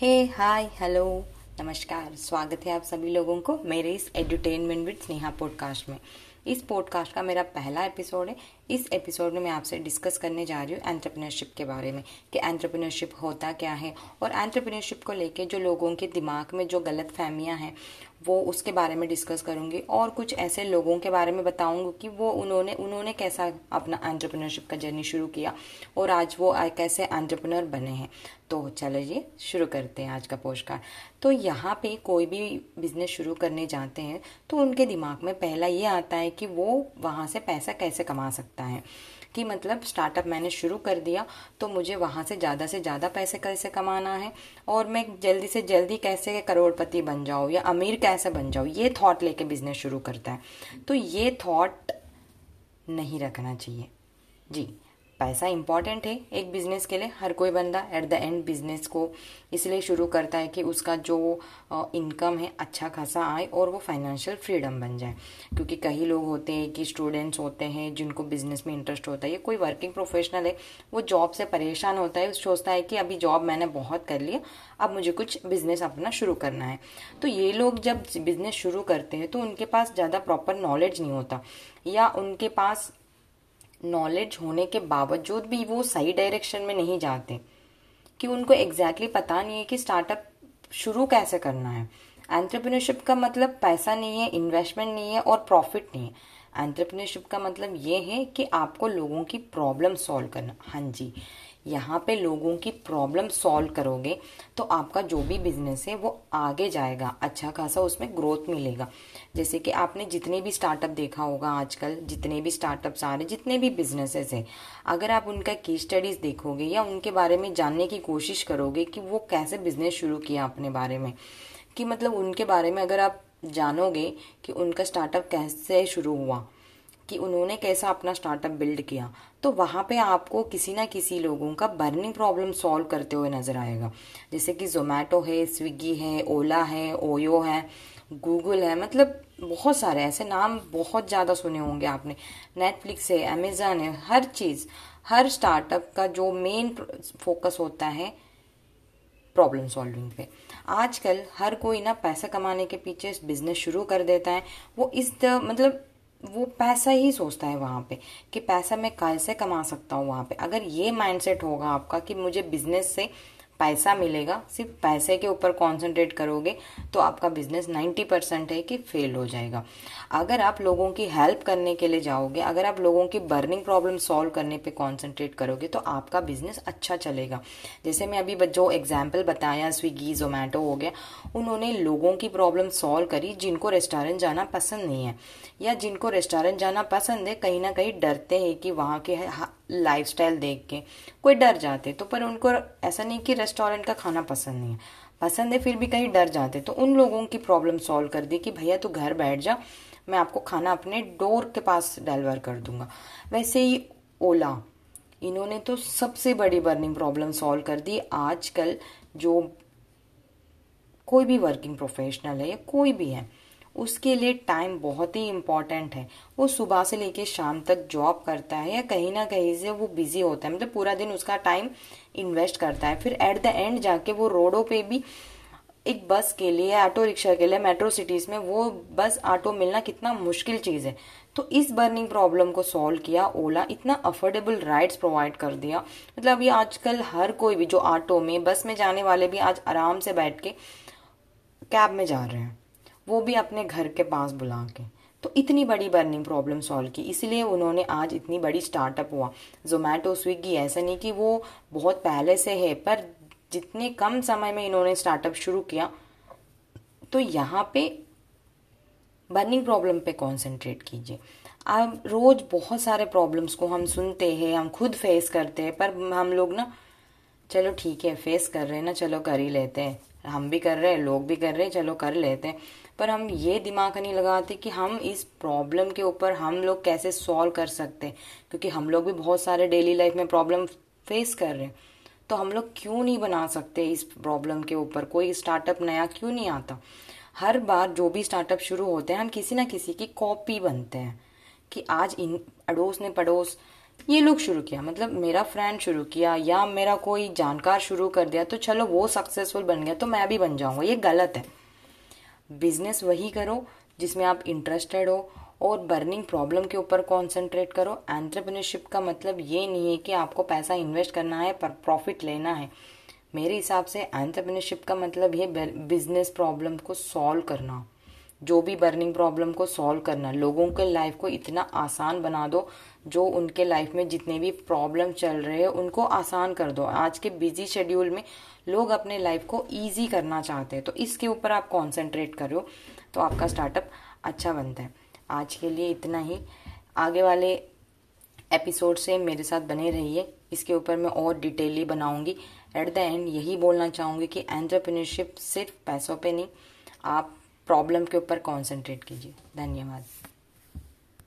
हे hi hello नमस्कार, स्वागत है आप सभी लोगों को मेरे इस एंटरटेनमेंट विद स्नेहा पॉडकास्ट में। इस पॉडकास्ट का मेरा पहला एपिसोड है। इस एपिसोड में मैं आपसे डिस्कस करने जा रही हूँ एंटरप्रेन्योरशिप के बारे में, कि एंटरप्रेन्योरशिप होता क्या है और एंटरप्रेन्योरशिप को लेके जो लोगों के दिमाग में जो गलत फहमियाँ हैं वो उसके बारे में डिस्कस करूँगी और कुछ ऐसे लोगों के बारे में बताऊँगी कि वो उन्होंने उन्होंने कैसा अपना एंटरप्रेन्योरशिप का जर्नी शुरू किया और आज वो कैसे एंटरप्रेन्योर बने हैं। तो चलो चलिए शुरू करते हैं आज का पोस्टकार्ड तो यहाँ पे कोई भी बिज़नेस शुरू करने जाते हैं तो उनके दिमाग में पहला ये आता है कि वो वहाँ से पैसा कैसे कमा सकता है। कि मतलब स्टार्टअप मैंने शुरू कर दिया तो मुझे वहाँ से ज़्यादा से ज़्यादा पैसे कैसे कमाना है? और मैं जल्दी से जल्दी कैसे करोड़पति बन जाऊँ या अमीर कैसे बन जाऊँ? ये थॉट लेके बिज़नेस शुरू करता है। तो ये थॉट नहीं रखना चाहिए। जी। पैसा इंपॉर्टेंट है। एक बिज़नेस के लिए हर कोई बंदा एट द एंड बिज़नेस को इसलिए शुरू करता है कि उसका जो इनकम है अच्छा खासा आए और वो फाइनेंशियल फ्रीडम बन जाए। क्योंकि कई लोग होते हैं कि स्टूडेंट्स होते हैं जिनको बिज़नेस में इंटरेस्ट होता है या कोई वर्किंग प्रोफेशनल है, वो जॉब से परेशान होता है, सोचता है कि अभी जॉब मैंने बहुत कर लिया, अब मुझे कुछ बिज़नेस अपना शुरू करना है। तो ये लोग जब बिज़नेस शुरू करते हैं तो उनके पास ज़्यादा प्रॉपर नॉलेज नहीं होता या उनके पास नॉलेज होने के बावजूद भी वो सही डायरेक्शन में नहीं जाते। कि उनको एग्जैक्टली exactly पता नहीं है कि स्टार्टअप शुरू कैसे करना है। एंट्रप्रनरशिप का मतलब पैसा नहीं है इन्वेस्टमेंट नहीं है और प्रॉफिट नहीं है। एंट्रप्रनरशिप का मतलब ये है कि आपको लोगों की प्रॉब्लम सॉल्व करना। हाँ जी। यहाँ पे लोगों की प्रॉब्लम सॉल्व करोगे तो आपका जो भी बिज़नेस है, वो आगे जाएगा। अच्छा खासा उसमें ग्रोथ मिलेगा। जैसे कि आपने जितने भी स्टार्टअप देखा होगा आजकल, जितने भी स्टार्टअप्स आ रहे जितने भी बिजनेसेस हैं, अगर आप उनका की स्टडीज़ देखोगे या उनके बारे में जानने की कोशिश करोगे कि वो कैसे बिज़नेस शुरू किया अपने बारे में, कि मतलब उनके बारे में अगर आप जानोगे कि उनका स्टार्टअप कैसे शुरू हुआ कि उन्होंने कैसा अपना स्टार्टअप बिल्ड किया। तो वहाँ पे आपको किसी ना किसी लोगों का बर्निंग प्रॉब्लम सॉल्व करते हुए नज़र आएगा। जैसे कि जोमेटो है स्विगी है ओला है ओयो है गूगल है मतलब बहुत सारे ऐसे नाम बहुत ज़्यादा सुने होंगे आपने। नेटफ्लिक्स है अमेजन है, हर चीज़, हर स्टार्टअप का जो मेन फोकस होता है प्रॉब्लम सॉल्विंग पे। आजकल हर कोई ना पैसा कमाने के पीछे बिज़नेस शुरू कर देता है। वो इस मतलब वो पैसा ही सोचता है वहाँ पे कि पैसा मैं कैसे कमा सकता हूँ वहाँ पे। अगर ये माइंडसेट होगा आपका कि मुझे बिज़नेस से पैसा मिलेगा, सिर्फ़ पैसे के ऊपर कंसंट्रेट करोगे तो आपका बिज़नेस 90 परसेंट है कि फेल हो जाएगा। अगर आप लोगों की हेल्प करने के लिए जाओगे, अगर आप लोगों की बर्निंग प्रॉब्लम सॉल्व करने पे कंसंट्रेट करोगे तो आपका बिज़नेस अच्छा चलेगा। जैसे मैं अभी जो एग्ज़ाम्पल बताया स्विगी जोमेटो हो गया, उन्होंने लोगों की प्रॉब्लम सॉल्व करी जिनको रेस्टोरेंट जाना पसंद नहीं है। या जिनको रेस्टोरेंट जाना पसंद है, कहीं ना कहीं डरते हैं कि वहाँ के लाइफस्टाइल देख के कोई डर जाते तो पर उनको ऐसा नहीं कि रेस्टोरेंट का खाना पसंद नहीं है। पसंद है, फिर भी कहीं डर जाते तो उन लोगों की प्रॉब्लम सॉल्व कर दी कि भैया तू घर बैठ जा, मैं आपको खाना अपने डोर के पास डिलीवर कर दूँगा। वैसे ही ओला, इन्होंने तो सबसे बड़ी बर्निंग प्रॉब्लम सॉल्व कर दी। आजकल जो कोई भी वर्किंग प्रोफेशनल है या कोई भी है उसके लिए टाइम बहुत ही इंपॉर्टेंट है। वो सुबह से लेके शाम तक जॉब करता है या कहीं ना कहीं से वो बिज़ी होता है। मतलब पूरा दिन उसका टाइम इन्वेस्ट करता है। फिर एट द एंड जाके वो रोडों पे भी एक बस के लिए ऑटो रिक्शा के लिए मेट्रो सिटीज़ में वो बस ऑटो मिलना कितना मुश्किल चीज़ है। तो इस बर्निंग प्रॉब्लम को सॉल्व किया, ओला इतना अफोर्डेबल राइड्स प्रोवाइड कर दिया। मतलब अभी आजकल हर कोई भी जो ऑटो में बस में जाने वाले भी आज आराम से बैठ के कैब में जा रहे हैं। वो भी अपने घर के पास बुला के। तो इतनी बड़ी बर्निंग प्रॉब्लम सॉल्व की। इसलिए उन्होंने आज इतनी बड़ी स्टार्टअप हुआ। जोमेटो स्विगी ऐसा नहीं कि वो बहुत पहले से है, पर जितने कम समय में इन्होंने स्टार्टअप शुरू किया तो यहाँ पे बर्निंग प्रॉब्लम पे कंसंट्रेट कीजिए। अब रोज बहुत सारे प्रॉब्लम्स को हम सुनते हैं, हम खुद फेस करते हैं, पर हम लोग ना, चलो ठीक है फेस कर रहे हैं ना, चलो कर ही लेते हैं। हम भी कर रहे हैं, लोग भी कर रहे हैं, चलो कर लेते हैं। पर हम ये दिमाग नहीं लगाते कि हम इस प्रॉब्लम के ऊपर हम लोग कैसे सॉल्व कर सकते हैं। क्योंकि हम लोग भी बहुत सारे डेली लाइफ में प्रॉब्लम फेस कर रहे हैं। तो हम लोग क्यों नहीं बना सकते इस प्रॉब्लम के ऊपर? कोई स्टार्टअप नया क्यों नहीं आता? हर बार जो भी स्टार्टअप शुरू होते हैं, हम किसी ना किसी की कॉपी बनते हैं कि आज इन, अड़ोस ने पड़ोस ये लोग शुरू किया। मतलब मेरा फ्रेंड शुरू किया या मेरा कोई जानकार शुरू कर दिया तो चलो वो सक्सेसफुल बन गया तो मैं भी बन जाऊँगा। ये गलत है। बिज़नेस वही करो जिसमें आप इंटरेस्टेड हो और बर्निंग प्रॉब्लम के ऊपर कॉन्सेंट्रेट करो। एंट्रप्रनरशिप का मतलब ये नहीं है कि आपको पैसा इन्वेस्ट करना है पर प्रॉफिट लेना है। मेरे हिसाब से एंट्रप्रनरशिप का मतलब ये बिज़नेस प्रॉब्लम को सॉल्व करना। जो भी बर्निंग प्रॉब्लम को सॉल्व करना, लोगों के लाइफ को इतना आसान बना दो, जो उनके लाइफ में जितने भी प्रॉब्लम चल रहे हैं, उनको आसान कर दो। आज के बिज़ी शेड्यूल में लोग अपने लाइफ को ईजी करना चाहते हैं। तो इसके ऊपर आप कॉन्सेंट्रेट करो। तो आपका स्टार्टअप अच्छा बनता है। आज के लिए इतना ही। आगे वाले एपिसोड से मेरे साथ बने रहिए। इसके ऊपर मैं और डिटेली बनाऊँगी। एट द एंड यही बोलना चाहूँगी कि एंटरप्रेन्योरशिप सिर्फ़ पैसों पे नहीं, आप प्रॉब्लम के ऊपर कॉन्सेंट्रेट कीजिए। धन्यवाद।